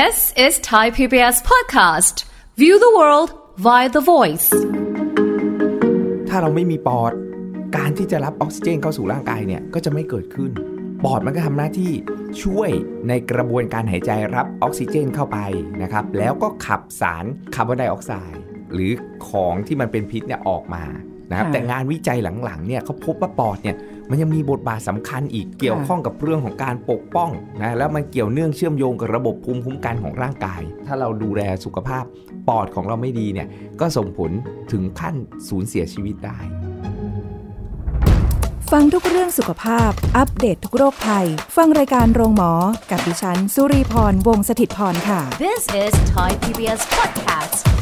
This is Thai PBS podcast. View the world via the voice. ถ้าเราไม่มีปอด การที่จะรับออกซิเจนเข้าสู่ร่างกายเนี่ยก็จะไม่เกิดขึ้น ปอดมันก็ทำหน้าที่ช่วยในกระบวนการหายใจรับออกซิเจนเข้าไปนะครับ แล้วก็ขับสารคาร์บอนไดออกไซด์หรือของที่มันเป็นพิษเนี่ยออกมานะครับค่ะแต่งานวิจัยหลังๆเนี่ยเขาพบว่าปอดเนี่ย มันยังมีบทบาทสำคัญอีกเกี่ยวข้องกับเรื่องของการปกป้องนะแล้วมันเกี่ยวเนื่องเชื่อมโยงกับระบบภูมิคุ้มกันของร่างกาย ถ้าเราดูแลสุขภาพปอดของเราไม่ดีเนี่ยก็ส่งผลถึงขั้นสูญเสียชีวิตได้ ฟังทุกเรื่องสุขภาพ อัปเดตททุกโรคภัย ฟังรายการโรงหมอ กับดิฉัน สุรีพรวงศิตพรค่ะ This is Thai PBS podcast.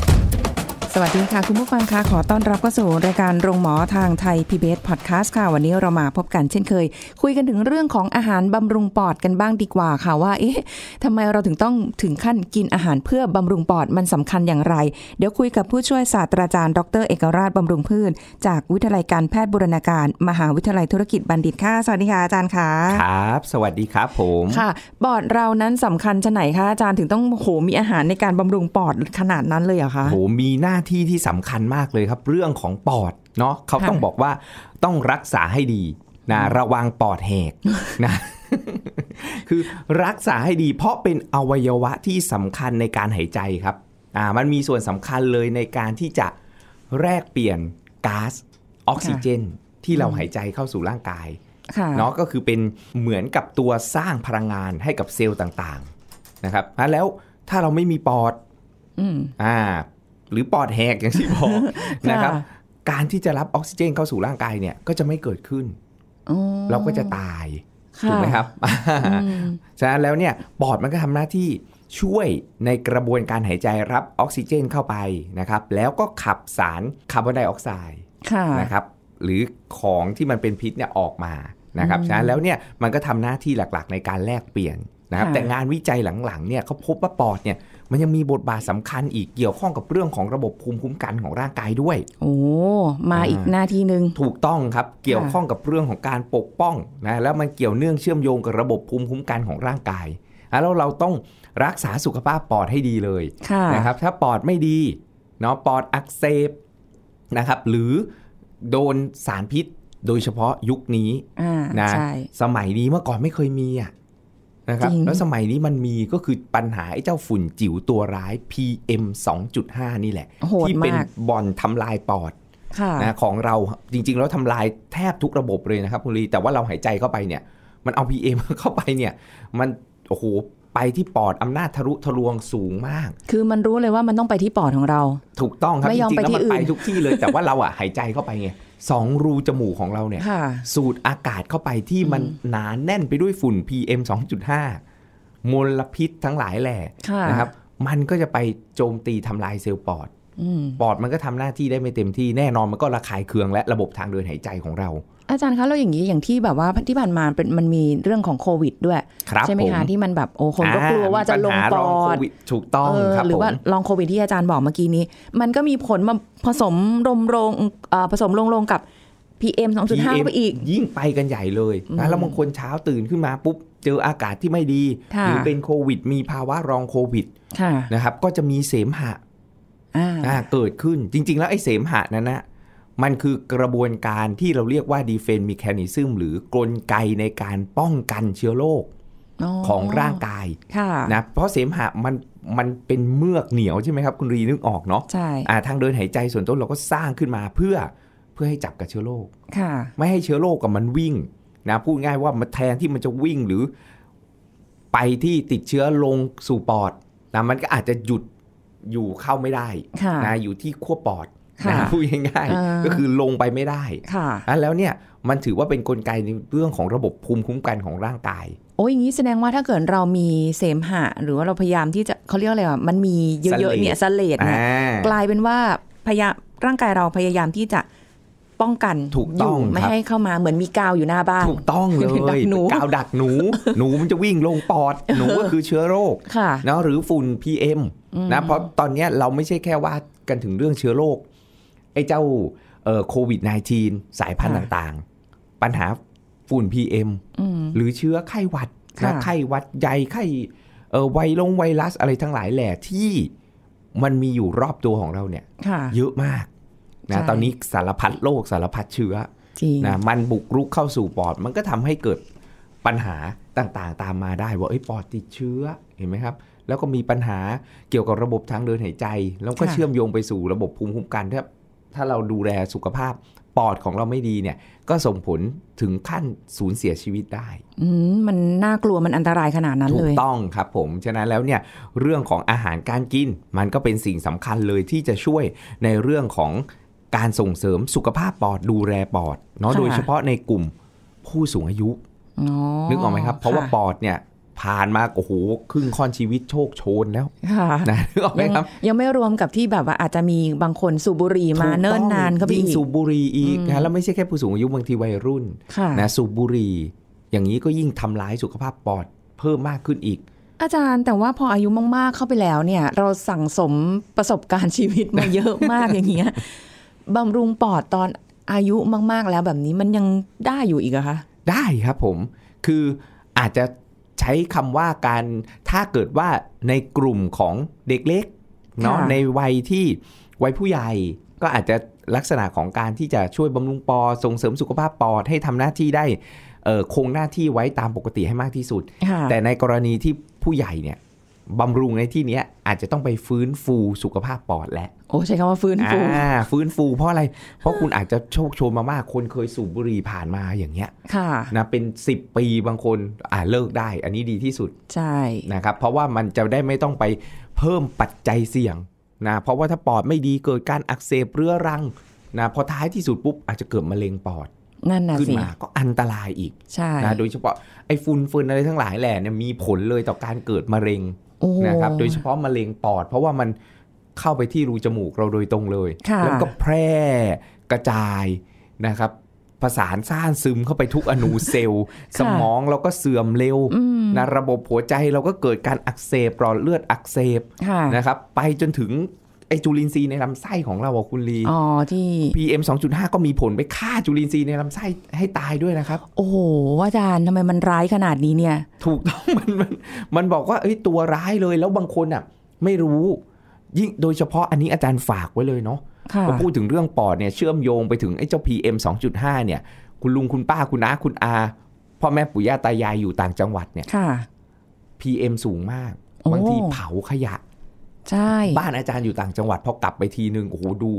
สวัสดีค่ะ คุณผู้ฟังคะขอต้อนรับเข้าสู่รายการโรงหมอทางไทย PBS Podcast ค่ะ วันนี้เรามาพบกันเช่นเคย คุยกันถึงเรื่องของอาหารบำรุงปอดกันบ้างดีกว่าค่ะว่า เอ๊ะทำไมเราถึงต้องถึงขั้นกินอาหารเพื่อบำรุงปอดมันสำคัญอย่างไร เดี๋ยวคุยกับผู้ช่วยศาสตราจารย์ ดร เอกราชบำรุงพืช จากวิทยาลัยการแพทย์บูรณาการ มหาวิทยาลัยธุรกิจบัณฑิตค่ะสวัสดีค่ะอาจารย์ค่ะครับ สวัสดีครับผมค่ะปอดเรานั้นสำคัญจะไหนคะอาจารย์ถึงต้องโหมีอาหารในการบำรุงปอดขนาดนั้นเลยเหรอคะโหมีหน้าที่ที่สำคัญมากเลยครับ เรื่องของปอดเนาะเขาค่ะต้องบอกว่าต้องรักษาให้ดีนะระวังปอดแหกนะคือรักษาให้ดี เพราะเป็นอวัยวะที่สำคัญในการหายใจครับอ่ามันมีส่วนสำคัญเลยในการที่จะแลกเปลี่ยนก๊าซออกซิเจน ที่เราหายใจเข้าสู่ร่างกายค่ะเนาะก็คือเป็นเหมือนกับตัวสร้างพลังงานให้กับเซลล์ต่างๆนะครับอะแล้วถ้าเราไม่มีปอดอืมอ่า หรือปอดแหกอย่างที่บอกนะครับค่ะการที่จะรับออกซิเจนเข้าสู่ร่างกายเนี่ยก็จะไม่เกิดขึ้นอ๋อเราก็จะตายค่ะถูกไหมครับอืมฉะนั้นแล้วเนี่ยปอดมันก็ทำหน้าที่ช่วยในกระบวนการหายใจรับออกซิเจนเข้าไปนะครับ แล้วก็ขับสารคาร์บอนไดออกไซด์ค่ะนะครับ หรือของที่มันเป็นพิษเนี่ยออกมานะครับอืมฉะนั้นแล้วเนี่ยมันก็ทำหน้าที่หลักๆ ในการแลกเปลี่ยนนะครับค่ะแต่งานวิจัยหลังๆเนี่ยเขาพบว่าปอดเนี่ย มันยังมีบทบาทสำคัญอีกเกี่ยวข้องกับเรื่องของระบบภูมิคุ้มกันของร่างกายด้วย โอ้มาอีกหน้าที่หนึ่งถูกต้องครับเกี่ยวข้องกับเรื่องของการปกป้องนะแล้วมันเกี่ยวเนื่องเชื่อมโยงกับระบบภูมิคุ้มกันของร่างกายแล้วเราต้องรักษาสุขภาพปอดให้ดีเลยค่ะนะครับถ้าปอดไม่ดีเนาะปอดอักเสบนะครับหรือโดนสารพิษโดยเฉพาะยุคนี้อ่านะใช่สมัยนี้เมื่อก่อนไม่เคยมีอะ นะครับจริงแล้วสมัยนี้มันมีก็คือปัญหาไอ้เจ้าฝุ่นจิ๋วตัวร้าย PM 2.5 นี่แหละโหดที่เป็นมากบ่อนทำลายปอดค่ะนะของเราจริง ๆ แล้วทำลายแทบทุกระบบเลยนะครับคุณลีแต่ว่าเราหายใจเข้าไปเนี่ย มันเอา PM เข้าไปเนี่ย มันโอ้โหไปที่ปอดอำนาจทะลุทะลวงสูงมาก คือมันรู้เลยว่ามันต้องไปที่ปอดของเรา ถูกต้องครับไม่จยอมริงๆไปแล้วที่มันอื่นไปทุกที่เลย แต่ว่าเราอะหายใจเข้าไปไง สองรูจมูกของเราเนี่ยค่ะสูดอากาศเข้าไปที่มันหนาแน่นไปด้วยฝุ่น PM 2.5 มลพิษทั้งหลายแหล่ค่ะนะครับ มันก็จะไปโจมตีทำลายเซลล์ปอดอืมปอดมันก็ทำหน้าที่ได้ไม่เต็มที่แน่นอนมันก็ระคายเคืองและระบบทางเดินหายใจของเรา อาจารย์คะแล้วอย่างนี้อย่างที่แบบว่าที่ผ่านมาเป็นมันมีเรื่องของโควิดด้วยครับ ใช่ไหมผมคะที่มันแบบโอ้คนก็กลัวว่าจะลงปมีปัญหารอโคดวิดถูกต้องเออครับหรือผมว่าลองโควิดที่อาจารย์บอกเมื่อกี้นี้ มันก็มีผลมาผสมรมโรงเอ่อผสมลงลงกับ PM 2.5 PM ไปอีก ยิ่งไปกันใหญ่เลยอืมนะแล้วบางคนเช้าตื่นขึ้นมาปุ๊บ เจออากาศที่ไม่ดีค่ะหรือเป็นโควิด มีภาวะรองโควิดค่ะนะครับ ก็จะมีเสมหะอ่าอ่าเกิดขึ้นจริง ๆ แล้วไอ้เสมหะนั้นนะมันคือกระบวนการที่เราเรียกว่า defense mechanism หรือกลไกในการป้องกันเชื้อโรค ของร่างกายค่ะนะเพราะเสมหะมันมันเป็นเมือกเหนียวใช่ไหมครับ คุณรีนึกออกเนาะใช่อ่าทางเดินหายใจส่วนต้นเราก็สร้างขึ้นมาเพื่อเพื่อให้จับกับเชื้อโรคค่ะไม่ให้เชื้อโรคกับมันวิ่งนะพูดง่ายว่ามันแทนที่มันจะวิ่งหรือ ไปที่ติดเชื้อลงสู่ปอดนะมันก็อาจจะหยุดอยู่เข้าไม่ได้ค่ะนะอยู่ที่ขั้วปอดค่ะนะพูดง่ายอ่าๆก็คือลงไปไม่ได้ค่ะนะแล้วเนี่ยมันถือว่าเป็นนกลไกในเรื่องของระบบภูมิคุ้มกันของร่างกายโอ้ยอย่างนี้แสดงว่าถ้าเกิดเรามีเสมหะ หรือว่าเราพยายามที่จะเขาเรียกอะไรอะมันมีเยอะๆเนี่ยสเลดเนี่ยอ่ากลายเป็นว่าพยายามร่างกายเราพยายามที่จะป้องกันถูกต้องยู่ไม่ครับให้เข้ามาเหมือนมีกาวอยู่หน้าบ้าน ถูกต้องเลดัยกหนูกาวดักหนู หนูมันจะวิ่งลงปอด หนูก็คือเชื้อโรคค่ะเนาะหรือฝุ่น PM นะเพราะตอนเนี้ยเราไม่ใช่แค่ว่ากันถึงเรื่องเชื้อโรคไอ้เจ้าเอ่อโควิด -19 สายพันธุ์ค่ะต่างๆ ปัญหา ฝุ่น PM อืมหรือเชื้อไข้หวัดค่ะนะไข้หวัดใหญ่ไข้เออไวลงไวรัสอะไรทั้งหลายแหล่ที่มันมีอยู่รอบตัวของเราเนี่ยค่ะเยอะมากใช่นะตอนนี้สารพัดโรคสารพัดเชื้อจริงนะมันบุกรุกเข้าสู่ปอด มันก็ทำให้เกิดปัญหาต่างๆ ตามมาได้ว่าเอ้ยปอดติดเชื้อเห็นไหมครับ แล้วก็มีปัญหาเกี่ยวกับระบบทางเดินหายใจ แล้วก็ค่ะเชื่อมโยงไปสู่ระบบภูมิคุ้มกันถ้าถ้าเราดูแลสุขภาพ ปอดของเราไม่ดีเนี่ย ก็ส่งผลถึงขั้นสูญเสียชีวิตได้ อืมมันน่ากลัวมันอันตรายขนาดนั้นถูเลกยต้องครับผม ฉะนั้นแล้วเนี่ยเรื่องของอาหารการกิน มันก็เป็นสิ่งสำคัญเลยที่จะช่วยในเรื่องของการส่งเสริมสุขภาพปอดดูแลปอดเนาะค่ะโดยเฉพาะในกลุ่มผู้สูงอายุอ๋อนึกออกไหมครับ เพราะว่าค่ปอดเนี่ย ผ่านมาโอ้โหครึ่งค่อนชีวิตโชคโชนแล้วค่ะนะนึกออกไหมยังครับ ยังไม่รวมกับที่แบบว่าอาจจะมีบางคนสูบบุหรี่มาถูกต้องเนิ่นนานเข้าไปยิ่งอีกสูบบุหรี่อีกอืมนะแล้วไม่ใช่แค่ผู้สูงอายุบางทีวัยรุ่นค่ะนะสูบบุหรี่อย่างนี้ก็ยิ่งทำร้ายสุขภาพปอดเพิ่มมากขึ้นอีก อาจารย์แต่ว่าพออายุมากๆเข้าไปแล้วเนี่ย เราสั่งสมประสบการณ์ชีวิตมาเยอะมากอย่างเงี้ยบำรุงปอดตอนอายุมาก ๆ แล้วแบบนี้มันยังได้อยู่อีกเหรอะคะได้ครับผมคืออาจจะใช้คำว่าการถ้าเกิดว่าในกลุ่มของเด็กเล็กเนาะค่ะในวัยที่วัยผู้ใหญ่ก็อาจจะลักษณะของการที่จะช่วยบำรุงปอดส่งเสริมสุขภาพปอดให้ทำหน้าที่ได้เอ่อคงหน้าที่ไว้ตามปกติให้มากที่สุดค่ะแต่ในกรณีที่ผู้ใหญ่เนี่ย บำรุงในที่เนี้ยอาจจะต้องไปฟื้นฟูสุขภาพปอดแล้วโอ้ใช้คำว่าฟื้นฟูอ่าฟื้นฟูเพราะอะไร เพราะคุณอาจจะโชคโชนมามากคนเคยสูบบุหรี่ผ่านมาอย่างเงี้ยค่ะนะเป็น 10 ปีบางคนอ่าเลิกได้ อันนี้ดีที่สุดใช่นะครับเพราะว่ามันจะได้ไม่ต้องไปเพิ่มปัจจัยเสี่ยงนะเพราะว่าถ้าปอดไม่ดีเกิดการอักเสบเรื้อรังนะพอท้ายที่สุดปุ๊บอาจจะเกิดมะเร็งปอดนั่นน่ะขึ้นสิมาก็อันตรายอีกใช่นะโดยเฉพาะไอ้ฝุ่นฝุ่นอะไรทั้งหลายแหล่เนี่ยมีผลเลยต่อการเกิดมะเร็งโอ้ นะครับโดยเฉพาะมะเร็งปอด เพราะว่ามันเข้าไปที่รูจมูกเราโดยตรงเลยค่ะแล้วก็แพร่กระจายนะครับผสานซ่านซึมเข้าไปทุกอนูเซลล์ สมองเราก็เสื่อมเร็วอืมนะระบบหัวใจเราก็เกิดการอักเสบหลอดเลือดอักเสบค่ะนะครับไปจนถึง ไอจุลินทรีย์ในลำไส้ของเราอะคุณลีอ๋อที่ PM 2.5 ก็มีผลไปฆ่าจุลินทรีย์ในลำไส้ให้ตายด้วยนะครับ โอ้โหอาจารย์ทำไมมันร้ายขนาดนี้เนี่ย ถูกต้องมันมันมันบอกว่าเอ้ยตัวร้ายเลยแล้วบางคนอะไม่รู้ยิ่งโดยเฉพาะอันนี้อาจารย์ฝากไว้เลยเนาะค่ะพอพูดถึงเรื่องปอดเนี่ยเชื่อมโยงไปถึงไอ้เจ้า PM 2.5 เนี่ย คุณลุงคุณป้าคุณน้าคุณอาพ่อแม่ปู่ย่าตายายอยู่ต่างจังหวัดเนี่ยค่ะ PM สูงมากโอ้บางทีเผาขยะ ใช่ บ้านอาจารย์อยู่ต่างจังหวัดพอกลับไปทีนึงโอ้โหดู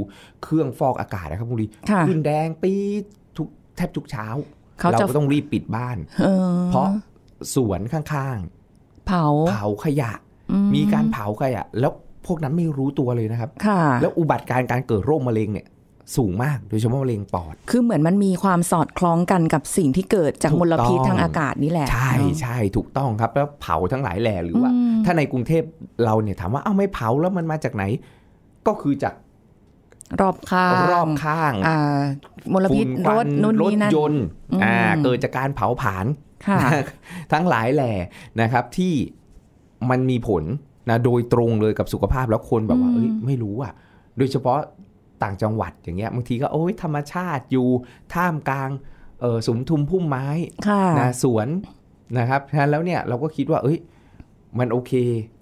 เครื่องฟอกอากาศนะครับคุณลีค่ะขึ้นแดงปี๊ดทุกแทบทุกเช้าเขาเราจะก็ต้องรีบปิดบ้านเออเพราะสวนข้างเผาๆเผาขยะอืมีการเผาขยะ แล้วพวกนั้นไม่รู้ตัวเลยนะครับค่ะแล้วอุบัติการณ์การเกิดโรคมะเร็งเนี่ย สูงมาก โดยเฉพาะมะเร็งปอด คือเหมือนมันมีความสอดคล้องกันกับสิ่งที่เกิดจากถูกมลพิษต้องทางอากาศนี่แหละ ใช่เนอะใช่ถูกต้องครับ แล้วเผาทั้งหลายแหล่หรือว่าอืมถ้าในกรุงเทพเราเนี่ยถามว่าเอ้าไม่เผาแล้วมันมาจากไหน ก็คือจากรอบข้างรอบข้างอ่ามลพิษฝุ่รควัถนู่นรถนี่นั่นยนต์อ่าอืมเกิดจากการเผาผลาญค่ะทั้งหลายแหล่นะครับที่มันมีผลนะโดยตรงเลยกับสุขภาพแล้วคนแบบว่าอืมเอ้ยไม่รู้อะ โดยเฉพาะ ต่างจังหวัดอย่างเงี้ยบางทีก็โอ้ยธรรมชาติอยู่ท่ามกลางเออสุมทุมพุ่มไม้ค่ะนะสวนนะครับฉะนั้นแล้วเนี่ยเราก็คิดว่า เอ้ย มันโอเค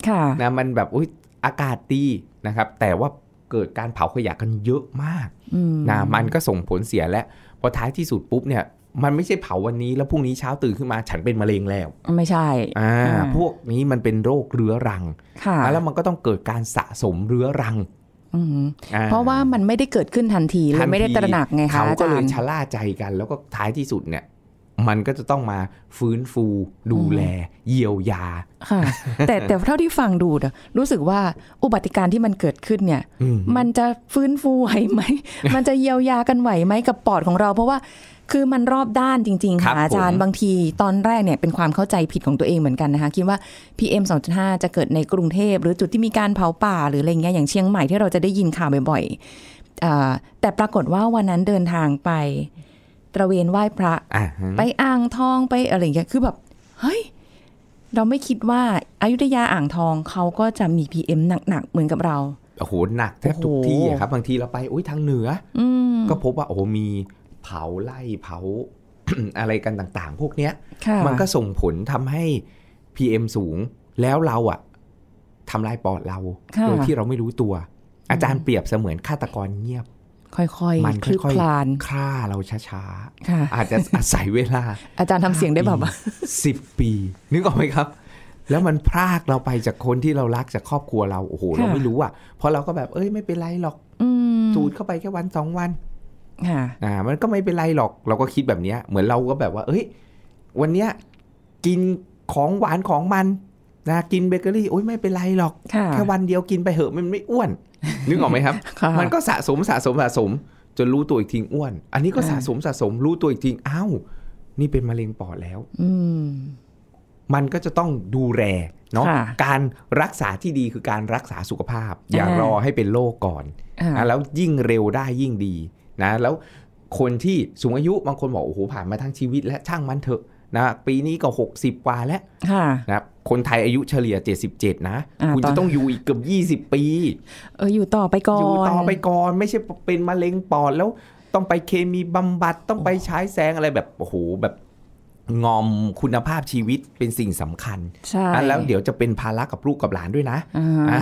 ค่ะนะมันแบบอุ้ยอากาศดีนะครับ แต่ว่าเกิดการเผาขยะกันเยอะมากอืมนะมันก็ส่งผลเสียและพอท้ายที่สุดปุ๊บเนี่ย มันไม่ใช่เผาวันนี้แล้วพรุ่งนี้เช้าตื่นขึ้นมาฉันเป็นมะเร็งแล้ว ไม่ใช่อ่าอ่าพวกนี้มันเป็นโรคเรื้อรังค่ะแล้วมันก็ต้องเกิดการสะสมเรื้อรังอืมอ่ เพราะว่ามันไม่ได้เกิดขึ้นทันทีเลทัยนไม่ได้ทีตระหนักไงคะเขาอาก็จาเลรยย์ชะล่าใจกัน แล้วก็ท้ายที่สุดเนี่ย มันก็จะต้องมาฟื้นฟูดูแล เยียวยาค่ะ แต่แต่เท่าที่ฟังดูนะรู้สึกว่าอุบัติการณ์ที่มันเกิดขึ้นเนี่ยอืมมันจะฟื้นฟูไหวไหมมันจะเยียวยากันไหวไหมกับปอดของเรา เพราะว่า คือมันรอบด้านจริงๆครัค่ะบอาจารย์ผมบางทีตอนแรกเนี่ยเป็นความเข้าใจผิดของตัวเองเหมือนกันนะคะคิดว่า PM 2.5 จะเกิดในกรุงเทพ หรือจุดที่มีการเผาป่าหรืออะไรเงี้ยอย่างเชียงใหม่ที่เราจะได้ยินข่าวบ่อยๆอ่าแต่ปรากฏว่าวันนั้นเดินทางไปตระเวนไหว้พระอ่าฮะไปอ่างทองไปอะไรอย่างเงี้ยคือแบบเฮ้ยเราไม่คิดว่าอายุทยาอ่างทองเขาก็จะมี PM หนักๆเหมือนกับเราโอ้โหหนักแทบทุกโอ้โหที่อะครับบางทีเราไปอุ้ยทางเหนืออืมก็พบว่าโอ้โหมี เผาไล่เผาอะไรกันต่างๆ พวกเนี้ยค่ะมันก็ส่งผลทำให้ PM สูงแล้วเราอะทำลายปอดเราค่ะโดยที่เราไม่รู้ตัว อาจารย์เปรียบเสมือนฆาตกรเงียบ ค่อยมันๆคลืบค่อยคลานๆฆ่าเราช้าค่ะๆอาจจะอาศัยเวลา อาจารย์ทำเสียงได้แบบว่าสิบปี นึกออกไหมครับ แล้วมันพรากเราไปจากคนที่เรารักจากครอบครัวเราโอ้โหค่ะเราไม่รู้อะเพราะเราก็แบบเอ้ยไม่เป็นไรหรอกอืมสูดเข้าไปแค่วันสองวันค่ะ อ่า มันก็ไม่เป็นไรหรอก เราก็คิดแบบเนี้ย เหมือนเราก็แบบว่า เอ้ย วันเนี้ยกินของหวานของมันนะ กินเบเกอรี่ โอ้ยไม่เป็นไรหรอกค่ะแค่วันเดียวกินไปเหอะ มันไม่อ้วน นึกออกไหมครับค่ะมันก็สะสมสะสมสะสม จนรู้ตัวอีกทีอ้วน อันนี้ก็อ่าสะสมสะสม รู้ตัวอีกทีอ้าว นี่เป็นมะเร็งปอดแล้ว อืมมันก็จะต้องดูแลเนาะค่ะการรักษาที่ดีคือการรักษาสุขภาพ อย่าอ่ารอให้เป็นโรคก่อนอ่านะแล้วยิ่งเร็วได้ยิ่งดี นะแล้วคนที่สูงอายุบางคนบอกโอ้โหผ่านมาทั้งชีวิตและช่างมันเถอะนะปีนี้ก็ 60 กว่าแล้วค่ะนะคนไทยอายุเฉลี่ย 77 นะอ่าคุณตอจะนต้องอยู่อีกเกือบ 20 ปี เอออยู่ต่อไปก่อน อยู่ต่อไปก่อนไม่ใช่เป็นมะเร็งปอดแล้วต้องไปเคมีบำบัดต้องไปใช้แสงอะไรแบบโอ้โหแบบ งอมคุณภาพชีวิตเป็นสิ่งสำคัญใช่อะแล้วเดี๋ยวจะเป็นภาระกับลูกกับหลานด้วยนะอ่าอะ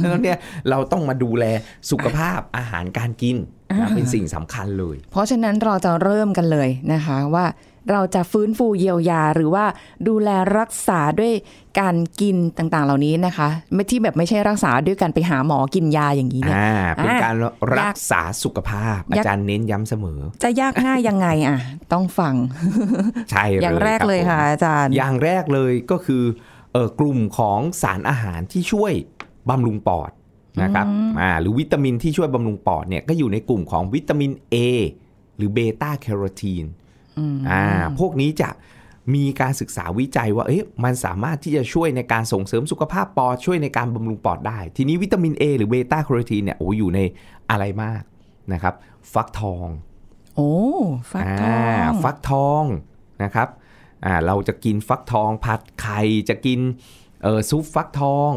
แล้วเนี่ยเราต้องมาดูแลสุขภาพอาหารการกินนะอ่าเป็นสิ่งสำคัญเลย เพราะฉะนั้นเราจะเริ่มกันเลยนะคะว่า เราจะฟื้นฟูเยียวยาหรือว่าดูแลรักษาด้วยการกินต่างๆ เหล่านี้นะคะไม่ที่แบบไม่ใช่รักษาด้วยการไปหาหมอกินยาอย่างนี้เนี่ยอ่าเป็นอะการรักษาสุขภาพ อาจารย์เน้นย้ำเสมอ จะยากง่ายยังไงอะ ต้องฟัง ใช่เลยอย่างแรกบเลยผมค่ะอาจารย์ อย่างแรกเลยก็คือเออกลุ่มของสารอาหารที่ช่วยบำรุงปอดนะครับอ่าหรือวิตามินที่ช่วยบำรุงปอดเนี่ยก็อยู่ในกลุ่มของวิตามิน A หรือเบต้าแคโรทีน อ่าพวกนี้จะมีการศึกษาวิจัยว่าเอ๊ะมันสามารถที่จะช่วยในการส่งเสริมสุขภาพปอดช่วยในการบำรุงปอดได้ ทีนี้วิตามิน A หรือเบต้าแคโรทีนเนี่ยโอ้อยู่ในอะไรมากนะครับ ฟักทอง โอ้ฟักทองอ่าฟักทองนะครับอ่าเราจะกินฟักทองผัดไข่จะกินเออซุปฟักทอง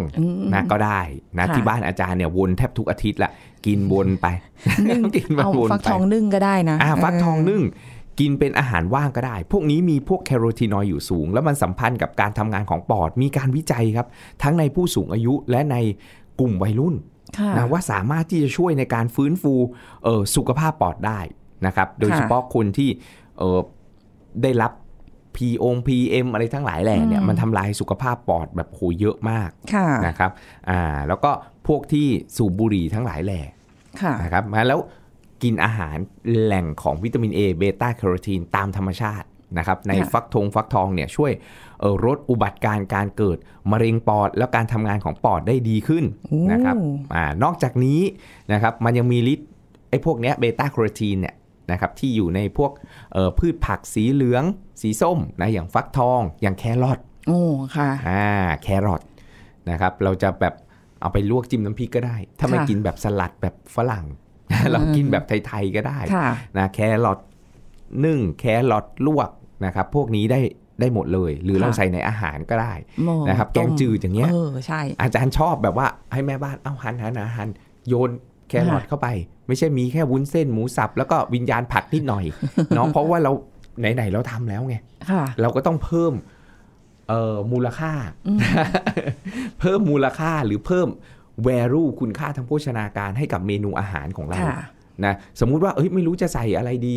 นะก็ได้นะค่ะที่บ้านอาจารย์เนี่ยวนแทบทุกอาทิตย์ละกินวนไปนึ่งกินมาเอาวนฟักไปทองนึ่งก็ได้นะอ่าฟักทองเนึ่ง กินเป็นอาหารว่างก็ได้ พวกนี้มีพวกแคโรทีนอยด์อยู่สูง แล้วมันสัมพันธ์กับการทำงานของปอด มีการวิจัยครับ ทั้งในผู้สูงอายุและในกลุ่มวัยรุ่นค่ะนะว่าสามารถที่จะช่วยในการฟื้นฟูเอ่อสุขภาพปอดได้นะครับ โดยเฉพาะคนที่เอ่อได้รับพีองพีเอ็มอะไรทั้งหลายแหล่เนี่ยมันทำลายสุขภาพปอดแบบโหเยอะมากค่ะนะครับอ่าแล้วก็พวกที่สูบบุหรี่ทั้งหลายแหล่ค่ะนะครับมาแล้ว กินอาหารแหล่งของวิตามิน A เบต้าแคโรทีนตามธรรมชาตินะครับในค่ะฟักทองฟักทองเนี่ยช่วยเอ่อลดอุบัติการณ์การเกิดมะเร็งปอด แล้วการทำงานของปอดได้ดีขึ้นโอ้นะครับอานอกจากนี้นะครับมันยังมีฤทธิ์ไอ้พวกเนี้ยเบต้าแคโรทีนเนี่ยนะครับที่อยู่ในพวกเอ่อพืชผักสีเหลืองสีส้มนะอย่างฟักทองอย่างแครอทโอ้ค่ะอ่าแครอทนะครับเราจะแบบเอาไปลวกจิ้มน้ำพริกก็ได้ ถ้าไม่ค่ะกินแบบสลัดแบบฝรั่ง เรากินแบบไทยๆก็ได้ค่ะนะแครอทนึ่งแครอทลวกนะครับ พวกนี้ได้ได้หมดเลย หรือค่ะเราใส่ในอาหารก็ได้หม้อนะครับ แกงต้มจืดอย่างเงี้ยเออใช่อาจารย์ชอบแบบว่าให้แม่บ้านเอาหันหันหันหันโยนแครอทค่ะเข้าไป ไม่ใช่มีแค่วุ้นเส้นหมูสับแล้วก็วิญญาณผัดนิดหน่อยเนาะเพราะว่าเราไหนๆเราทำแล้วไงค่ะเราก็ต้องเพิ่มเอ่อมูลค่า เพิ่มมูลค่าหรือเพิ่ม value คุณค่าทางโภชนาการให้กับเมนูอาหารของเราค่ะนะสมมุติว่าเอ้ยไม่รู้จะใส่อะไรดี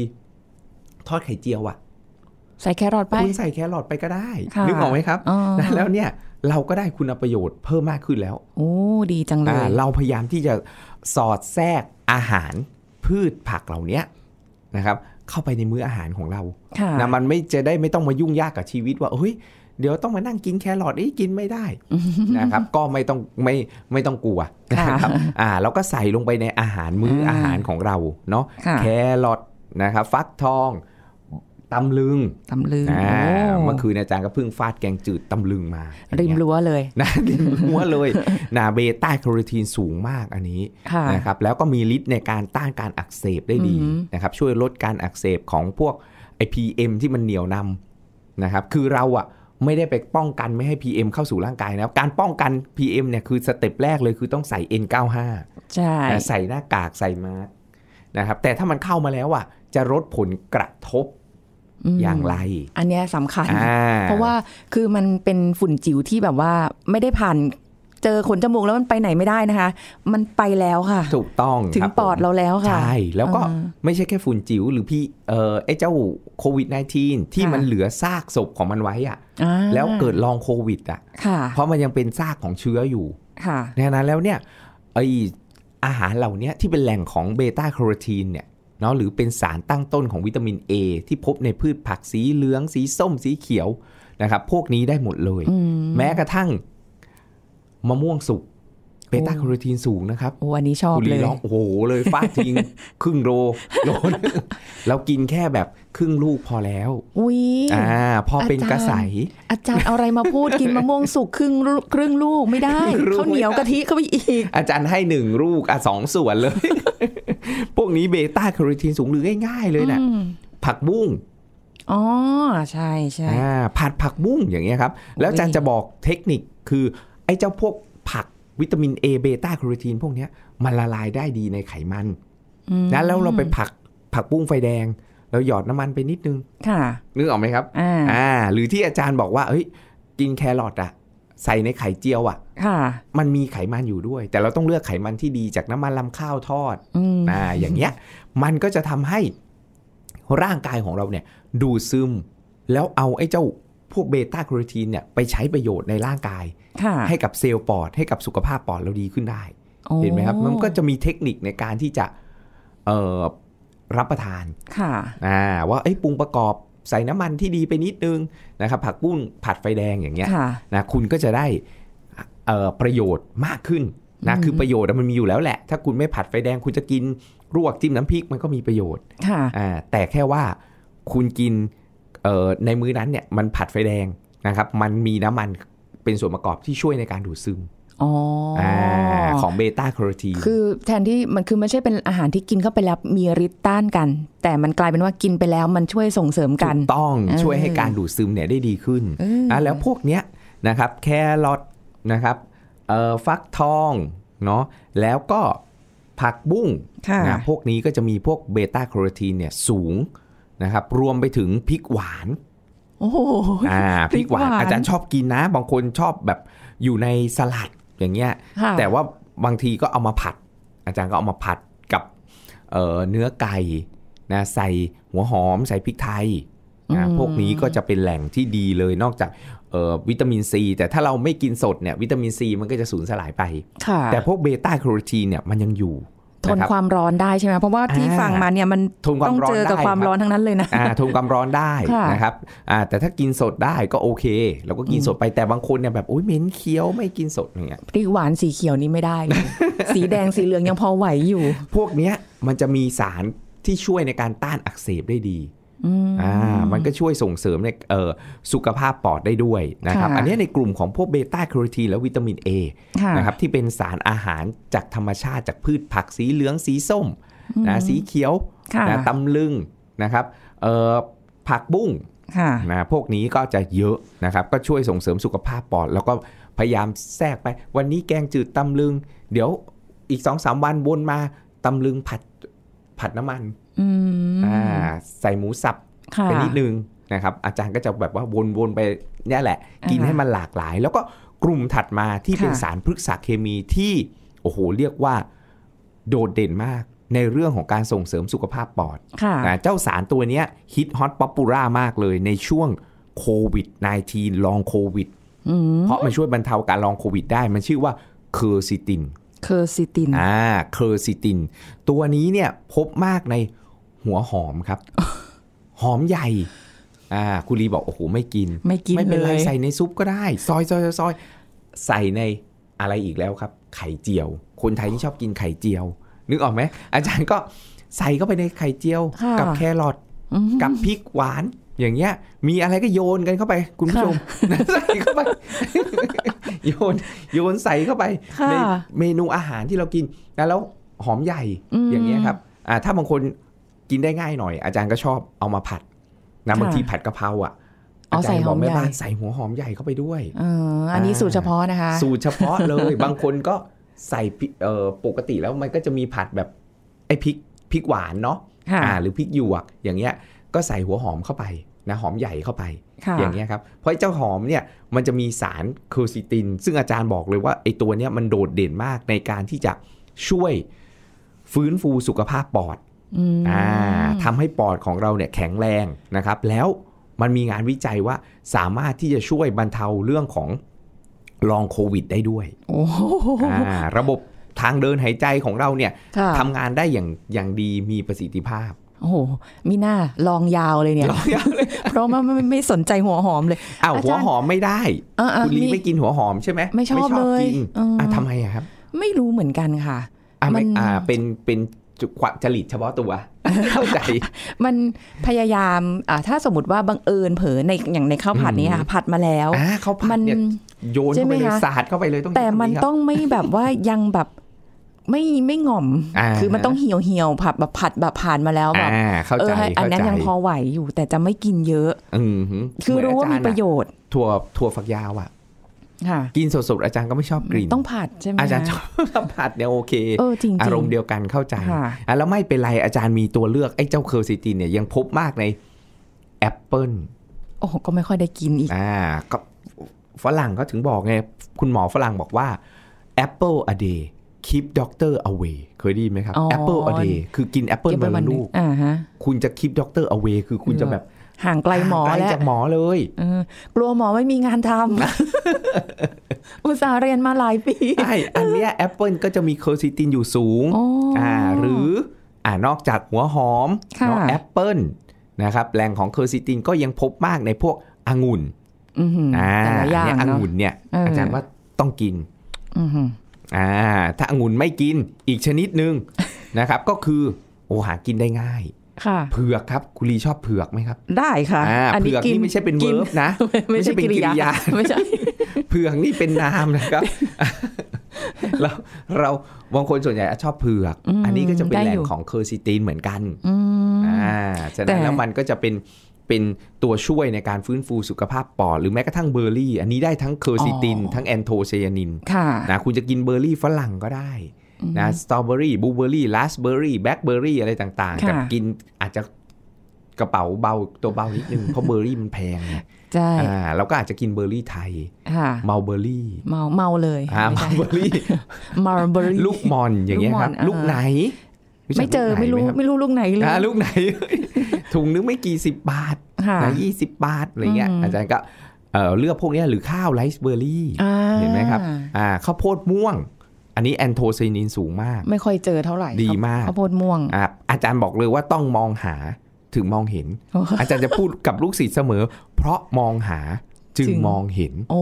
ทอดไข่เจียวอะ่ะใส่แครอทไปคุณใส่แครอทไปก็ได้ค่ะนึกออกไหมครับอ๋อนะแล้วเนี่ยเราก็ได้คุณประโยชน์เพิ่มมากขึ้นแล้ว โอ้ดีจังเลอ่ายเราพยายามที่จะสอดแทรกอาหารพืชผักเหล่านี้นะครับ เข้าไปในมื้ออาหารของเราค่ะนะมันไม่จะได้ไม่ต้องมายุ่งยากกับชีวิตว่าเฮ้ย เดี๋ยวต้องมานั่งกินแครอทอีกินไม่ได้นะครับ ก็ไม่ต้องไม่ไม่ต้องกลัวค่ะนะครับอ่าเราก็ใส่ลงไปในอาหารมื้ออาอ่าหารของเราเนาะค่ะแครอทนะครับฟักทองตำลึงตำลึงอ่าโอ้เมื่อคืนอาจารย์ก็เพิ่งฟาดแกงจืดตำลึงมา ริมอย่างเงี้ยรั้วเลยนะริมหัวเลยนาเบต้าแคโรทีนสูงมากอันนี้ค่ะนะครับแล้วก็มีฤทธิ์ในการต้านการอักเสบได้ดีอือหือนะครับช่วยลดการอักเสบของพวกไอ PM ที่มันเหนี่ยวนำนะครับคือเราอะ ไม่ได้ไปป้องกันไม่ให้ PM เข้าสู่ร่างกายนะครับ การป้องกัน PM เนี่ยคือ step แรกเลยคือต้องใส่ N95 ใช่นะใส่หน้ากากใส่มาสก์นะครับแต่ถ้ามันเข้ามาแล้วอะจะลดผลกระทบอย่างไร อันเนี้ยสำคัญอ่าเพราะว่าคือมันเป็นฝุ่นจิ๋วที่แบบว่าไม่ได้ผ่าน เจอขนจมูกแล้วมันไปไหนไม่ได้นะคะ มันไปแล้วค่ะ ถูกต้องถึงครับปอดผมเราแล้วค่ะ ใช่ แล้วก็อ่าไม่ใช่แค่ฝุ่นจิ๋วหรือพี่เออไอ้เจ้าโควิด -19 ที่ค่ะมันเหลือซากศพของมันไว้อะอ่าแล้วเกิดลองโควิดอะค่ะ เพราะมันยังเป็นซากของเชื้ออยู่ค่ะดังนั้นแล้วเนี่ยไออาหารเหล่าเนี้ยที่เป็นแหล่งของเบต้าแคโรทีนเนี่ยเนาะหรือเป็นสารตั้งต้นของวิตามิน A ที่พบในพืชผักสีเหลือง สีส้มสีเขียวนะครับ พวกนี้ได้หมดเลยอืมแม้กระทั่ง มะม่วงสุกเบต้าแคโรทีนสูงนะครับโอ้อันนี้ชอบคุณเลลียร้องโอ้โหเลยฟาดทิ้งครึ่งโลโลนึงเรากินแค่แบบครึ่งลูกพอแล้ว อุ้ยอ่า พอเป็นกระใส อาจารย์เอาอะไรมาพูดกินมะม่วงสุกครึ่งลูกครึ่งลูกไม่ได้ครึ่งลูกข้าวเหนียวไม่ได้กะทิเข้าไปอีก อาจารย์ให้หนึ่งลูกอะสองส่วนเลย พวกนี้เบต้าแคโรทีนสูงหรือง่ายๆเลยนะอืมผักบุ้งอ๋อใช่ใช่อ่าผัดผักบุ้งอย่างเงี้ยครับ แล้วอาจารย์จะบอกเทคนิคคือ ไอ้เจ้าพวกผักวิตามิน A เบต้าแคโรทีนพวกเนี้ยมันละลายได้ดีในไขมันอืมนะแล้วเราไปผัดผักบุ้งไฟแดง เราหยอดน้ำมันไปนิดนึง ค่ะนึกออกไหมครับอ่าอ่าหรือที่อาจารย์บอกว่าเอ้ยกินแครอทอะใส่ในไข่เจียวอะค่ะ มันมีไขมันอยู่ด้วย แต่เราต้องเลือกไขมันที่ดีจากน้ำมันลำข้าวทอดอืมอ่าอย่างเงี้ย มันก็จะทำให้ร่างกายของเราเนี่ย ดูดซึมแล้วเอาไอ้เจ้า พวกเบต้าแคโรทีนเนี่ยไปใช้ประโยชน์ในร่างกายค่ะให้กับเซลล์ปอดให้กับสุขภาพปอดเราดีขึ้นได้โอ้เห็นไหมครับ มันก็จะมีเทคนิคในการที่จะเอ่อรับประทานค่ะอ่าว่าไอ้ยปรุงประกอบใส่น้ำมันที่ดีไปนิดนึงนะครับ ผักบุ้งผัดไฟแดงอย่างเงี้ยค่ะนะคุณก็จะได้เอ่อประโยชน์มากขึ้นนะอืมคือประโยชน์อะมันมีอยู่แล้วแหละ ถ้าคุณไม่ผัดไฟแดงคุณจะกินรวกจิ้มน้ำพริกมันก็มีประโยชน์ค่ะอ่าแต่แค่ว่าคุณกินเอ่อ ในมื้อนั้นเนี่ยมันผัดไฟแดงนะครับมันมีน้ำมันเป็นส่วนประกอบที่ช่วยในการดูดซึมอ๋อออ่าของเบต้าแคโรทีนคือแทนที่มันคือไม่ใช่เป็นอาหารที่กินเข้าไปแล้วมีฤทธิ์ต้านกัน แต่มันกลายเป็นว่ากินไปแล้วมันช่วยส่งเสริมกันถูกต้องเออช่วยให้การดูดซึมเนี่ยได้ดีขึ้นเอออะแล้วพวกเนี้ยนะครับแครอทนะครับเอ่อฟักทองเนาะแล้วก็ผักบุ้งค่ะนะพวกนี้ก็จะมีพวกเบต้าแคโรทีนเนี่ยสูง นะครับ รวมไปถึงพริกหวานโอ้โหอ่าพริกหวานพริกหวาน อาจารย์ชอบกินนะ บางคนชอบแบบอยู่ในสลัดอย่างเงี้ยค่ะแต่ว่าบางทีก็เอามาผัด อาจารย์ก็เอามาผัดกับเอ่อเนื้อไก่นะใส่หัวหอมใส่พริกไทยนะอืมพวกนี้ก็จะเป็นแหล่งที่ดีเลยนอกจากเอ่อวิตามินซีแต่ถ้าเราไม่กินสดเนี่ยวิตามินซีมันก็จะสูญสลายไปค่ะแต่พวกเบต้าแคโรทีนเนี่ยมันยังอยู่ ทนนะครับความร้อนได้ใช่ไหมเพราะว่าที่อ่าฟังมาเนี่ยมันทนควาต้อมงร้อนเจอกับได้ความครับร้อนทั้งนั้นเลยนะอ่าทนความร้อนได้ค่ะนะครับอ่าแต่ถ้ากินสดได้ก็โอเคเราก็กินสดไปแต่บางคนเนี่ยแบบโอ้ยเหม็นเคี้ยวไม่กินสดอย่างเงี้ยพริกหวานสีเขียวนี่ไม่ได้เลยสีแดงสีเหลืองยังพอไหวอยู่ พวกเนี้ยมันจะมีสารที่ช่วยในการต้านอักเสบได้ดี อืมอ่ามันก็ช่วยส่งเสริมในเอ่อสุขภาพปอดได้ด้วยนะครับค่ะอันเนี้ยในกลุ่มของพวกเบต้าแคโรทีนและวิตามิน A ค่ะนะครับที่เป็นสารอาหารจากธรรมชาติจากพืชผักสีเหลืองสีส้มนะสีเขียวค่ะนะตำลึงนะครับเอ่อผักบุ้งค่ะนะพวกนี้ก็จะเยอะนะครับ ก็ช่วยส่งเสริมสุขภาพปอด แล้วก็พยายามแทรกไป วันนี้แกงจืดตำลึง เดี๋ยวอีกสองสามวันวนมาตำลึงผัดผัดน้ำมัน อืมอ่าใส่หมูสับค่ะไปนิดนึงนะครับ อาจารย์ก็จะแบบว่าวนๆไปเนี่ยแหละ กินอ่าให้มันหลากหลาย แล้วก็กลุ่มถัดมาที่เป็นค่ะสารพฤกษเคมีที่โอ้โหเรียกว่าโดดเด่นมากในเรื่องของการส่งเสริมสุขภาพปอดค่ะนะเจ้าสารตัวเนี้ยฮิต hot popular มากเลยในช่วงโควิด -19 long COVID อืมเพราะมันช่วยบรรเทาการ long COVID ได้ มันชื่อว่าเคอร์ซิติน เคอร์ซิติน อ่า เคอร์ซิติน ตัวนี้เนี่ยพบมากใน หัวหอมครับ หอมใหญ่อ่าคุณลีบอกโอ้โหไม่กิน ไม่กินไม่เป็นไรเลยใส่ในซุปก็ได้ซอยซอยซอยซอยใส่ในอะไรอีกแล้วครับ ไข่เจียว คนไทยที่ชอบกินไข่เจียว นึกออกไหมอาจารย์ก็ใส่เข้าไปในไข่เจียวค่ะกับแครอทอืมกับพริกหวานอย่างเงี้ย มีอะไรก็โยนกันเข้าไป คุณผู้ชมใส่เข้าไป โยนโยนใส่เข้าไปค่ะในเมนูอาหารที่เรากินนะแล้วหอมใหญ่อืมอย่างเงี้ยครับอ่าถ้าบางคน กินได้ง่ายหน่อย อาจารย์ก็ชอบเอามาผัดนะค่ะบางทีผัดกะเพราอะอ๋ออาจารย์บอกแม่ใส่หอมใหญ่บ้านใส่หัวหอมใหญ่เข้าไปด้วยเอออันนี้อ่าสูตรเฉพาะนะคะ สูตรเฉพาะเลยบางคนก็ใส่พริกเอ่อปกติแล้วมันก็จะมีผัดแบบไอ้พริกพริกหวานเนาะค่ะอ่าหรือพริกหยวกอย่างเงี้ยก็ใส่หัวหอมเข้าไปนะหอมใหญ่เข้าไปค่ะอย่างเงี้ยครับเพราะไอ้เจ้าหอมเนี่ยมันจะมีสารเคอร์ซิติน ซึ่งอาจารย์บอกเลยว่าไอ้ตัวเนี้ยมันโดดเด่นมากในการที่จะช่วยฟื้นฟูสุขภาพปอด อืมอ่าทำให้ปอดของเราเนี่ยแข็งแรงนะครับ แล้วมันมีงานวิจัยว่าสามารถที่จะช่วยบรรเทาเรื่องของลองโควิดได้ด้วยโอ้โหอ่าระบบทางเดินหายใจของเราเนี่ยค่ะทำงานได้อย่างอย่างดีมีประสิทธิภาพโอ้โหมีหน้าลองยาวเลยเนี่ย เพราะว่าไม่ไม่ไม่สนใจหัวหอมเลยอ้าวอาจารย์หัวหอมไม่ได้เออเออคุณลีมีไม่กินหัวหอมใช่ไหมไม่ชอบเลยกินเอออ่อะทำไมอะครับ ไม่รู้เหมือนกันค่ะอะไม่มันอ่าเป็นเป็น จุความจริตเฉพาะตัว เข้าใจ มันพยายามอ่าถ้าสมมติว่าบังเอิญเผลอในอย่างในข้าวผัดนี้ค่ะ ผัดมาแล้วอ่าเขาผัมัดนเนี่ยโยนใช่เข้าไหมไปเลยคะสาดเข้าไปเลยต้องแต่ใช้คำมันครับต้องไม่แบบว่ายังแบบไม่ไม่หง่อมอ่าคือมันต้องเหี่ยวเหี่ยวๆผัดแบบผัดแบบผ่านมาแล้วแบบอ่าเข้าเอใจอให้อันเข้านั้นใจยังพอไหวอยู่ แต่จะไม่กินเยอะ อืมฮึคือรู้ว่าเหมีอนประอาจารย์โยชน์ ถั่วถั่วฝักยาวอะค่ะ กินสดๆอาจารย์ก็ไม่ชอบกลิ่นต้องผัดใช่ไหมอาจารย์คะชอบผัดเนี่ยโอเคเออจริงๆอารมณ์เดียวกันเข้าใจค่ะอะแล้วไม่เป็นไรอาจารย์มีตัวเลือกไอ้เจ้าเคอร์ซิตินเนี่ยยังพบมากในแอปเปิลโอ้โหก็ไม่ค่อยได้กินอีกอ่าก็ฝรั่งเขาถึงบอกไงคุณหมอฝรั่งบอกว่า apple a day keep doctor away เคยได้ยินไหมครับอ๋อ apple a day คือกินแอปเปิลเก็บวัไว้นวัละนหนึ่ลูงกอ่าฮะคุณจะ keep doctor away คือคุณจะแบบ ห่างไกลหมอห่างไกแล้วจากหมอเลยเออกลัวหมอไม่มีงานทำอุตส่าห์เรียนมาหลายปีใช่อันเนี้ยแอปเปิลก็จะมีเคอร์ซิตินอยู่สูงอ๋ออ่อ่าหรืออ่านอกจากหัวหอมค่ะเนาะแอปเปิลนะครับแหล่งของเคอร์ซิตินก็ยังพบมากในพวกองุ่นอือหืออ่าแต่ละอย่างเนี่ยอเนาะงุ่นเนี่ยเออออาจารย์ว่าต้องกินอือหืออ่าถ้าองุ่นไม่กินอีกชนิดหนึ่งนะครับ ก็คือโอ้หากินได้ง่าย ค่ะเผือกครับคุณลีชอบเผือกไหมครับ ได้ค่ะอ่าเผือกนี่ไม่ใช่เป็น verb นะ ไม่ไม่ใช่ไม่ใช่เป็นกิริยากิริยาไม่ใช่เผือกนี่เป็นนามนะครับเราเราบางคนส่วนใหญ่ชอบเผือกอืมอันนี้ก็จะเป็นได้แหล่อยู่งของเคอร์ซิตินเหมือนกันอืมอ่าฉะแต่นั้นแล้วมันก็จะเป็นเป็นตัวช่วยในการฟื้นฟูสุขภาพปอดหรือแม้กระทั่งเบอร์รี่ อันนี้ได้ทั้งเคอร์ซิติน ทั้งแอนโทไซยานินค่ะนะคุณจะกินเบอร์รี่ฝรั่งก็ได้ นะสตรอเบอรี่บลูเบอรี่ราสเบอรี่แบล็คเบอรี่อะไรต่างๆค่ะแต่กินอาจจะกระเป๋าเบาตัวเบานิดนึง เพราะเบอร์รี่มันแพงไงใช่อ่าเราก็อาจจะกินเบอร์รี่ไทยค่ะมัลเบอร์รี่ เมาเมาเลยอ่าไม่เมาใช่เบอร์รี่มัลเบอร์รี่ลูกหม่อนอย่างเงี้ยครับ ลูกหม่อนไหน ไม่เจอไม่รู้ใช่ไม่รู้ลูกไหนเลยอ่าลูกไหน ถุงนึงไม่กี่สิบบาทค่ะนะยี่สิบบาทอะไรเงี้ยอืมอาจารย์ก็เอ่อเลือกพวกเนี้ยหรือข้าวไรซ์เบอร์รี่อ่าเห็นไหมครับอ่าข้าวโพดม่วง อันนี้แอนโทไซนินสูงมาก ไม่ค่อยเจอเท่าไหร่ ดีมากข้าวโพดม่วงอ่าอาจารย์บอกเลยว่าต้องมองหาถึงมองเห็นโอ้อาจารย์จะพูดกับลูกศิษย์เสมอ เพราะมองหาจึงจึงมองเห็น โอ้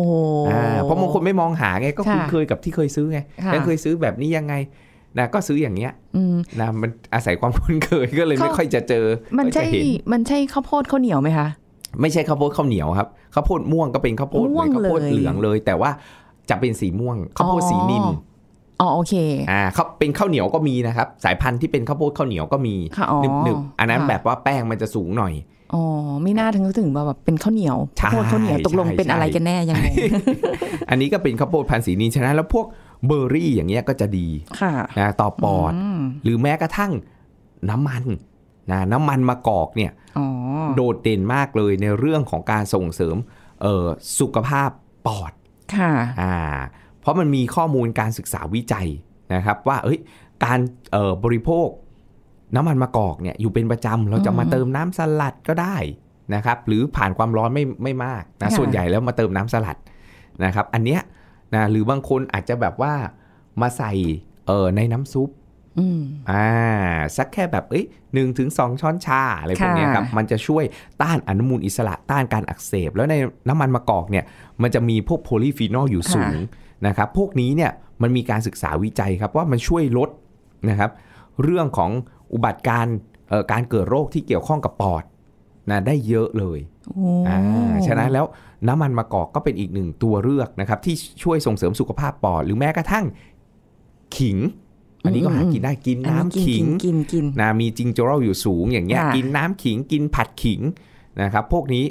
อ่าเพราะบางคนไม่มองหาไงก็ค่ะคุ้นเคยกับที่เคยซื้อไงค่ะแล้วเคยซื้อแบบนี้ยังไงนะก็ซื้ออย่างเงี้ยอืมนะมันอาศัยความคุ้นเคยก็เลยเขาไม่ค่อยจะเจอ มันก็ใช่จะเห็นมันใช่ข้าวโพดข้าวเหนียวไหมคะไม่ใช่ข้าวโพดข้าวเหนียวครับข้าวโพดม่วงก็เป็นข้าวโพดเหม่วมืองนข้าวโพดเลยเหลืองเลย แต่ว่าจะเป็นสีม่วงข้าวโพดสีนิน อ๋ออ๋อโอเคอ่าเขาเป็นข้าวเหนียวก็มีนะครับ สายพันธุ์ที่เป็นข้าวโพดข้าวเหนียวก็มีค่ะอ๋อหนึบๆอันนั้นค่ะแบบว่าแป้งมันจะสูงหน่อยอ๋อไม่น่าถึงถึงแบบเป็นข้าวเหนียวใช่ข้าวโพดข้าวเหนียวตกลงใช่เป็นอะไรใช่กันแน่ยังไงอันนี้ก็เป็นข้าวโพดพันธุ์สีนินฉะนั้นแล้วพวกเบอร์รี่อย่างเงี้ยก็จะดีค่ะนะต่อปอดมหรือแม้กระทั่งน้ำมันนะน้ำมันมะกอกเนี่ยอ๋อโดดเด่นมากเลยในเรื่องของการส่งเสริมเอ่อสุขภาพปอดค่ะอ่า เพราะมันมีข้อมูลการศึกษาวิจัยนะครับว่าเอ้ยการเอ่อบริโภคน้ำมันมะกอกเนี่ยอยู่เป็นประจำเราจะมาเติมน้ำสลัดก็ได้นะครับหรือผ่านความร้อนไม่ไม่มากนะค่ะส่วนใหญ่แล้วมาเติมน้ำสลัดนะครับอันเนี้ยนะหรือบางคนอาจจะแบบว่ามาใส่เอ่อในน้ำซุปอืมอ่าสักแค่แบบเอ้ยหนึ่งถึงสองช้อนชาอะไรพวกเนี้ยครับค่ะมันจะช่วยต้านอนุมูลอิสระต้านการอักเสบ แล้วในน้ำมันมะกอกเนี่ยมันจะมีพวกโพลีฟีนอลอยู่สูง นะครับพวกนี้เนี่ยมันมีการศึกษาวิจัยครับว่ามันช่วยลดนะครับเรื่องของอุบัติการเอ่อการเกิดโรคที่เกี่ยวข้องกับปอดนะได้เยอะเลยโอ้อ่าฉะนั้นแล้วน้ำมันมะกอกก็เป็นอีกหนึ่งตัวเลือกนะครับที่ช่วยส่งเสริมสุขภาพปอด หรือแม้กระทั่งขิง อันนี้ก็หากินได้กินอัน้ำกิขิงกินกินนะมีจิงโจรลอยู่สูงอย่างเงี้ยค่ะกินน้ำขิงกินผัดขิงนะครับพวกนี้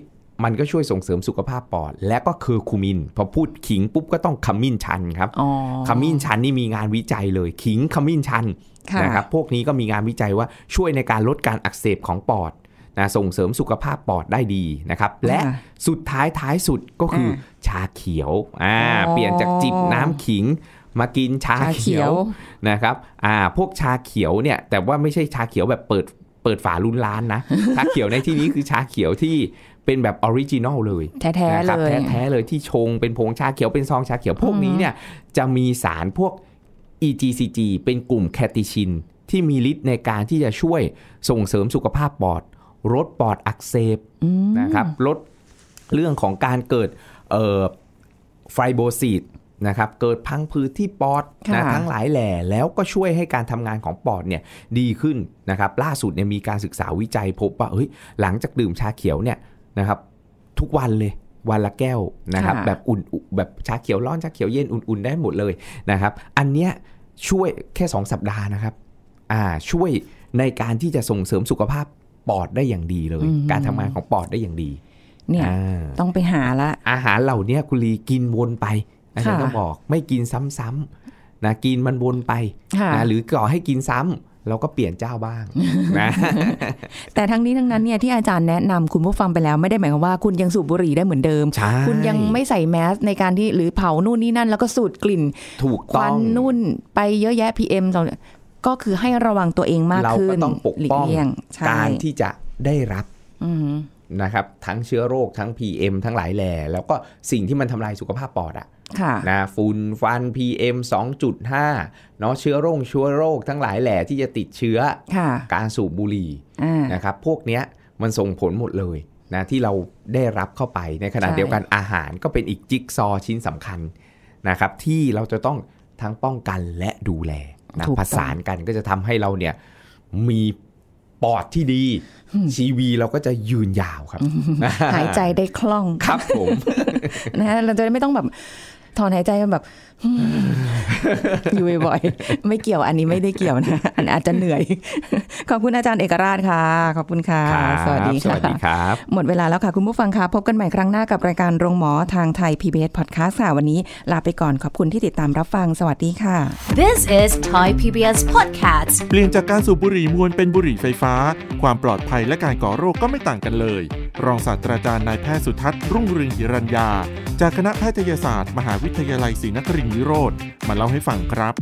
มันก็ช่วยส่งเสริมสุขภาพปอด และก็คือคูมิน พอพูดขิงปุ๊บก็ต้องขมิ้นชันครับอ๋อขมิ้นชันนี่มีงานวิจัยเลย ขิงขมิ้นชันค่ะนะครับพวกนี้ก็มีงานวิจัยว่าช่วยในการลดการอักเสบของปอดนะส่งเสริมสุขภาพปอดได้ดีนะครับ และค่ะสุดท้ายท้ายสุดก็คืออชาเขียวอ่าอ๋อเปลี่ยนจากจิบน้ำขิงมากินชาชาเขีเขียยววนะครับอ่าพวกชาเขียวเนี่ยแต่ว่าไม่ใช่ชาเขียวแบบเปิดเปิดฝาลุ้นล้านนะ ชาเขียวในที่นี้คือชาเขียวที่ เป็นแบบ original เลยแท้ๆนะครับเลยแท้ๆเลยที่ชงเป็นผงชาเขียวเป็นซองชาเขียวพวกนี้เนี่ยจะมีสารพวก EGCG เป็นกลุ่มแคทีชิน ที่มีฤทธิ์ในการที่จะช่วยส่งเสริมสุขภาพปอดลดปอดอักเสบอืมนะครับลดเรื่องของการเกิดเอ่อไฟโบซิตนะครับเกิดพังผืดที่ปอดนะค่ะทั้งหลายแหล่แล้วก็ช่วยให้การทำงานของปอดเนี่ยดีขึ้นนะครับล่าสุดเนี่ยมีการศึกษาวิจัยพบว่าเฮ้ยหลังจากดื่มชาเขียวเนี่ย นะครับ ทุกวันเลยวันละแก้วนะครับค่ะแบบอุ่นแบบชาเขียวร้อนชาเขียวเย็นอุ่นๆได้หมดเลยนะครับ อันเนี้ยช่วยแค่ 2 สัปดาห์นะครับอ่าช่วยในการที่จะส่งเสริมสุขภาพปอดได้อย่างดีเลย การทำงานของปอดได้อย่างดี เนี่ยอ่าต้องไปหาละ อาหารเหล่านี้คุณลีกินวนไปอาจารย์ค่ะต้องบอกไม่กินซ้ำๆนะกินมันวนไปค่ะนะหรือก่อให้กินซ้ำ เราก็เปลี่ยนเจ้าบ้างนะแต่ทั้งนี้ทั้งนั้นเนี่ยที่อาจารย์แนะนำคุณผู้ฟังไปแล้วไม่ได้หมายความว่าคุณยังสูบบุหรี่ได้เหมือนเดิมใช่คุณยังไม่ใส่แมสในการที่หรือเผานู่นนี่นั่น แล้วก็สูดกลิ่นถูกคต้วัอนงนู่นไปเยอะแยะ PM สองก็คือให้ระวังตัวเองมากเราขึ้ก็นต้องปกหลีกป้องเลี่ยงใช่การที่จะได้รับอือหือนะครับทั้งเชื้อโรคทั้ง PM ทั้งหลายแหล่แล้วก็สิ่งที่มันทำลายสุขภาพปอดอะค่ะ นะฝุ่นฟัน PM 2.5เนาะเชื้อโรคเชื้อโรคทั้งหลายแหล่ที่จะติดเชื้อค่ะการสูบบุหรี่อ่านะครับพวกเนี้ยมันส่งผลหมดเลยนะที่เราได้รับเข้าไปในขณะใช่เดียวกันอาหารก็เป็นอีกจิ๊กซอว์ชิ้นสำคัญนะครับที่เราจะต้องทั้งป้องกันและดูแลนะถูกผต้องสานกันก็จะทำให้เราเนี่ยมีปอดที่ดี ชีวีเราก็จะยืนยาวครับ หายใจได้คล่องครับผมนะฮะเราจะได้ไม่ต้องแบบ ถอนหายใจกันแบบ อยู่บ่อยๆไม่เกี่ยวอันนี้ไม่ได้เกี่ยวนะอันอาจจะเหนื่อย ขอบคุณอาจารย์เอกราชค่ะ ขอบคุณค่ะครับสวัสดีสวัสดีค่ะครับ หมดเวลาแล้วค่ะคุณผู้ฟังคะพบกันใหม่ครั้งหน้ากับรายการโรงหมอทางไทย PBS Podcast ค่ะวันนี้ ลาไปก่อนขอบคุณที่ติดตามรับฟังสวัสดีค่ะ This is Thai PBS Podcast เปลี่ยนจากการสูบบุหรี่มวลเป็นบุหรี่ไฟฟ้า ความปลอดภัยและการก่อโรคก็ไม่ต่างกันเลย รองศาสตราจารย์นายแพทย์สุทัศน์รุ่งเรืองหิรัญญา จากคณะแพทยศาสตร์ มหาวิทยาลัยศรีนครินทร์วิโรธมาเล่าให้ฟังครับ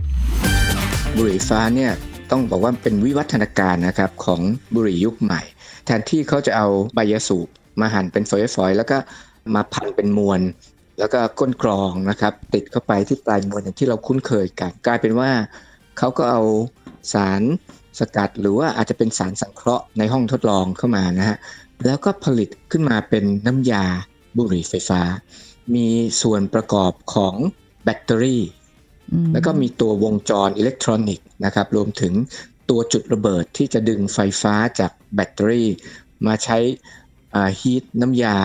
บุหรี่ฟ้าเนี่ยต้องบอกว่าเป็นวิวัฒนาการนะครับของบุหรี่ยุคใหม่ แทนที่เขาจะเอาใบยาสูบมาหั่นเป็นฝอยๆแล้วก็มาพันเป็นมวลแล้วก็ก้นกรองนะครับติดเข้าไปที่ปลายมวลอย่างที่เราคุ้นเคยกัน กลายเป็นว่าเขาก็เอาสารสกัดหรือว่าอาจจะเป็นสารสังเคราะห์ในห้องทดลองเข้ามานะฮะแล้วก็ผลิตขึ้นมาเป็นน้ำยาบุหรี่ไฟฟ้า มีส่วนประกอบของแบตเตอรี่ แล้วก็มีตัววงจรอิเล็กทรอนิกส์นะครับรวมถึงตัวจุดระเบิดที่จะดึงไฟฟ้าจากแบตเตอรี่ มาใช้ heat น้ำยา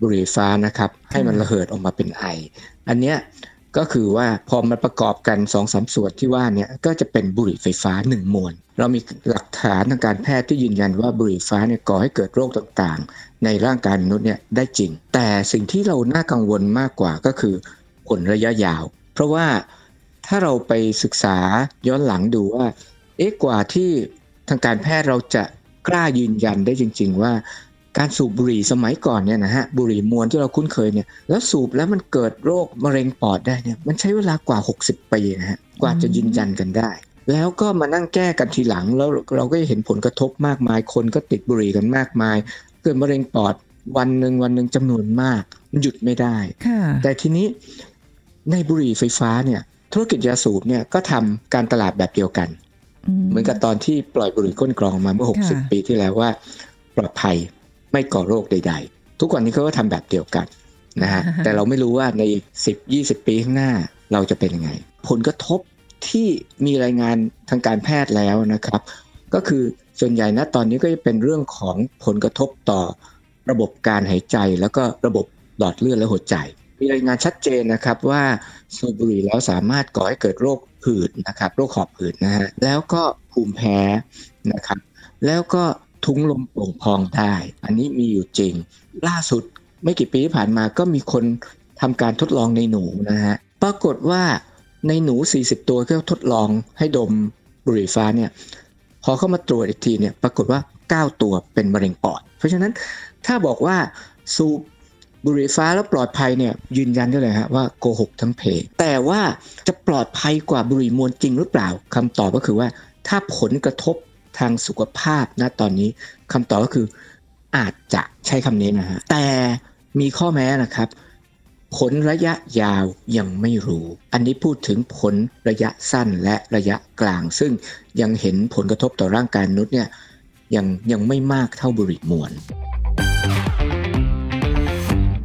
บุหรี่ฟ้านะครับ ให้มันระเหิดออกมาเป็นไอ อันเนี้ยก็คือว่าพอมันประกอบกัน2อสส่วนที่ว่าเนี่ยก็จะเป็นบุหรี่ไฟฟ้า1มวน เรามีหลักฐานทางการแพทย์ที่ยืนยันว่าบุหรี่ฟ้าเนี่ยก่อให้เกิดโรคต่างๆ ในร่างกายมนุษย์เนี่ยได้จริง แต่สิ่งที่เราน่ากังวลมากกว่าก็คือผลระยะยาว เพราะว่า ถ้าเราไปศึกษาย้อนหลังดูว่า เอ๊ะกว่าที่ทางการแพทย์เราจะกล้ายืนยันได้จริง ๆ ว่าการสูบบุหรี่สมัยก่อนเนี่ยนะฮะบุหรี่มวลที่เราคุ้นเคยเนี่ยแล้วสูบแล้วมันเกิดโรคมะเร็งปอดได้เนี่ยมันใช้เวลากว่า 60 ปีนะฮะกว่าจะยืนยันกันได้ แล้วก็มานั่งแก้กันทีหลังแล้วเราก็เห็นผลกระทบมากมาย คนก็ติดบุหรี่กันมากมาย เกิดมะเร็งปอดวันหนึ่งวันหนึ่งจำนวนมาก มันหยุดไม่ได้ แต่ทีนี้ในบุหรี่ไฟฟ้าเนี่ย ธุรกิจยาสูบเนี่ยก็ทำการตลาดแบบเดียวกัน เหมือนกับตอนที่ปล่อยบุหรี่ก้นกรองมาเมื่อค่ะ60 ปีที่แล้วว่า ปลอดภัยไม่ก่อโรคใด ๆ ทุกวันนี้เขาก็ทำแบบเดียวกันนะฮะแต่เราไม่รู้ว่าใน10-20 ปีข้างหน้าเราจะเป็นยังไง ผลกระทบที่มีรายงานทางการแพทย์แล้วนะครับ ก็คือส่วนใหญ่นะตอนนี้ก็จะเป็นเรื่องของผลกระทบต่อระบบการหายใจแล้วก็ระบบหลอดเลือดและหัวใจ มีรายงานชัดเจนนะครับว่าสูบบุหรี่แล้วสามารถก่อให้เกิดโรคหืดนะครับโรคหอบหืดนะฮะแล้วก็ภูมิแพ้นะครับ แล้วก็ทุ้งลมโป่งพองได้ อันนี้มีอยู่จริง ล่าสุดไม่กี่ปีที่ผ่านมาก็มีคนทำการทดลองในหนูนะฮะปรากฏว่าในหนู 40 ตัวที่ทดลองให้ดมบุหรี่ฟ้าเนี่ยพอเข้ามาตรวจอีกทีเนี่ยปรากฏว่า 9 ตัวเป็นมะเร็งปอด เพราะฉะนั้นถ้าบอกว่าสูบ บุหรี่ฟ้าแล้วปลอดภัยเนี่ยยืนยันได้เลยฮะว่าโกหกทั้งเพจแต่ว่าจะปลอดภัยกว่าบุหรี่มวลจริงหรือเปล่าคำตอบก็คือว่าถ้าผลกระทบทางสุขภาพณตอนนี้คำตอบก็คืออาจจะใช้คำนี้นะฮะแต่มีข้อแม้นะครับ ผลระยะยาวยังไม่รู้ อันนี้พูดถึงผลระยะสั้นและระยะกลาง ซึ่งยังเห็นผลกระทบต่อร่างกายมนุษย์เนี่ยยังยังไม่มากเท่าบุหรี่มวล